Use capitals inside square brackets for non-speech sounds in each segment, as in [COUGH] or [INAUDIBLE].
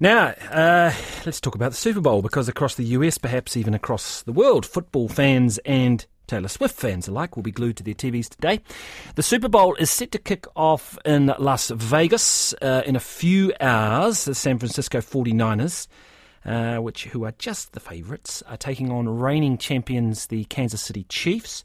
Now, uh, let's talk about the Super Bowl because across the US, perhaps even across the world, football fans and Taylor Swift fans alike will be glued to their TVs today. The Super Bowl is set to kick off in Las Vegas uh, in a few hours. The San Francisco 49ers, uh, which who are just the favourites, are taking on reigning champions, the Kansas City Chiefs.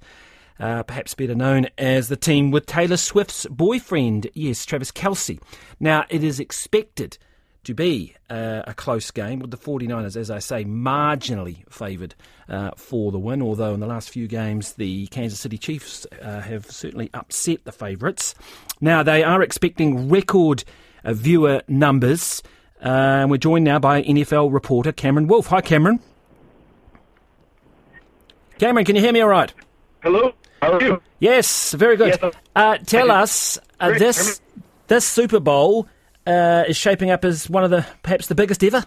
Uh, perhaps better known as the team with Taylor Swift's boyfriend, yes, Travis Kelce. Now, it is expected to be uh, a close game with the 49ers, as I say, marginally favoured uh, for the win, although in the last few games the Kansas City Chiefs uh, have certainly upset the favourites. Now, they are expecting record uh, viewer numbers. Uh, we're joined now by NFL reporter Cameron Wolfe. Hi, Cameron. Cameron, can you hear me all right? Hello, how are you? Yes, very good. Yes, uh, tell us uh, this this Super Bowl uh, is shaping up as one of the perhaps the biggest ever.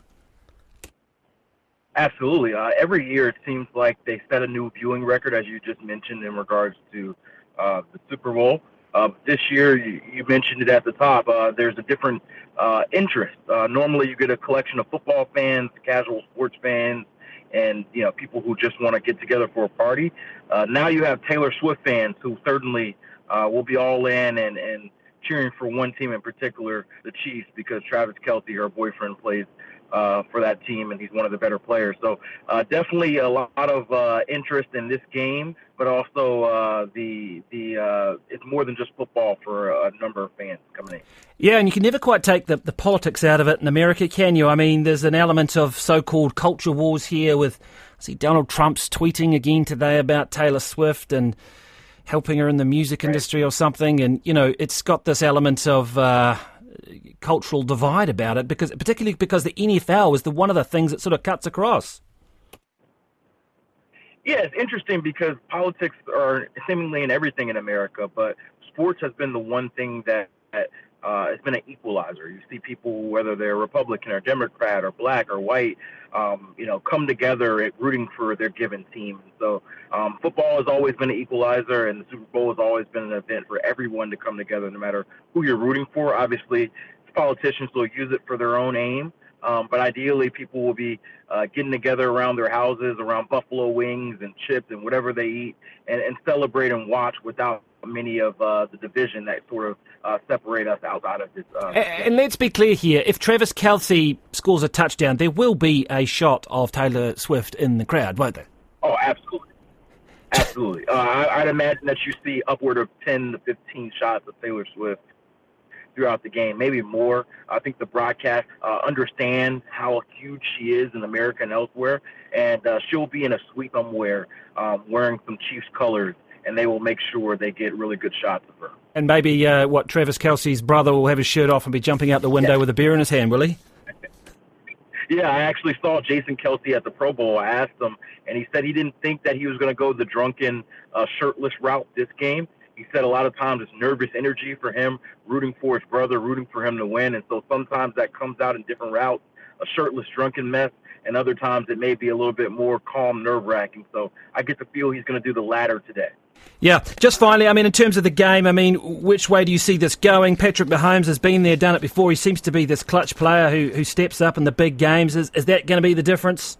Absolutely. Uh, every year it seems like they set a new viewing record, as you just mentioned, in regards to uh, the Super Bowl. Uh, this year, you, you, mentioned it at the top. Uh, there's a different uh, interest. Uh, normally, you get a collection of football fans, casual sports fans, and you know people who just want to get together for a party. now you have Taylor Swift fans who certainly will be all in and and cheering for one team in particular, the Chiefs, because Travis Kelce, her boyfriend, plays uh, for that team, and he's one of the better players. So uh, definitely a lot of uh, interest in this game, but also uh, the the uh, it's more than just football for a number of fans coming in. Yeah, and you can never quite take the, the politics out of it in America, can you? I mean, there's an element of so-called culture wars here with, see Donald Trump's tweeting again today about Taylor Swift and helping her in the music industry or something. And, you know, it's got this element of uh, cultural divide about it, because particularly because the NFL is the one of the things that sort of cuts across. Yeah, it's interesting because politics are seemingly in everything in America, but sports has been the one thing that, that uh, it's been an equalizer. You see people, whether they're Republican or Democrat or black or white, um, you know, come together at rooting for their given team. So um, football has always been an equalizer, and the Super Bowl has always been an event for everyone to come together, no matter who you're rooting for. Obviously, politicians will use it for their own aim. Um, but ideally, people will be uh, getting together around their houses, around buffalo wings and chips and whatever they eat, and, and celebrate and watch without many of uh, the division that sort of uh, separate us outside of this. Uh, and, let's be clear here: if Travis Kelce scores a touchdown, there will be a shot of Taylor Swift in the crowd, won't there? Oh, absolutely, absolutely. Uh, I, would imagine that you see upward of ten to fifteen shots of Taylor Swift throughout the game, maybe more. I think the broadcast uh, understand how huge she is in America and elsewhere, and uh, she'll be in a suite somewhere um, wearing some Chiefs colors, and they will make sure they get really good shots of her. And maybe uh, what Travis Kelce's brother will have his shirt off and be jumping out the window with a beer in his hand, will he? [LAUGHS] Yeah, I actually saw Jason Kelce at the Pro Bowl. I asked him, and he said he didn't think that he was going to go the drunken, uh, shirtless route this game. He said a lot of times it's nervous energy for him, rooting for his brother, rooting for him to win. And so sometimes that comes out in different routes, a shirtless, drunken mess. And other times it may be a little bit more calm, nerve wracking. So I get the feel he's going to do the latter today. Yeah, just finally, I mean, in terms of the game, I mean, which way do you see this going? Patrick Mahomes has been there, done it before. He seems to be this clutch player who, who steps up in the big games. Is, is that going to be the difference?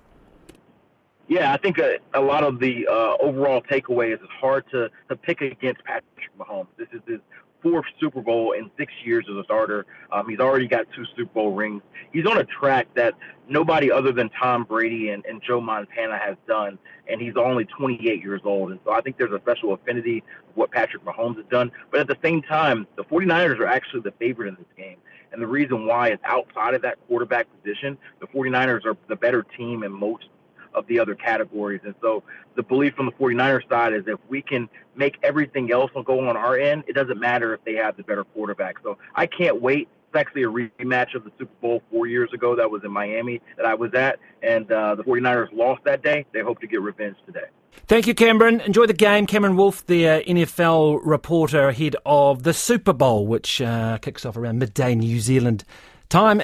Yeah, I think a, a lot of the uh, overall takeaway is it's hard to, to pick against Patrick Mahomes. This is his fourth Super Bowl in six years as a starter. Um, he's already got two Super Bowl rings. He's on a track that nobody other than Tom Brady and, and Joe Montana has done, and he's only 28 years old. And so I think there's a special affinity of what Patrick Mahomes has done. But at the same time, the 49ers are actually the favorite in this game. And the reason why is outside of that quarterback position, the 49ers are the better team in most of the other categories. And so the belief from the 49ers side is if we can make everything else go on our end, it doesn't matter if they have the better quarterback. So I can't wait. It's actually a rematch of the Super Bowl four years ago that was in Miami that I was at, and uh, the 49ers lost that day. They hope to get revenge today. Thank you, Cameron. Enjoy the game. Cameron Wolfe, the uh, NFL reporter ahead of the Super Bowl, which uh, kicks off around midday New Zealand time.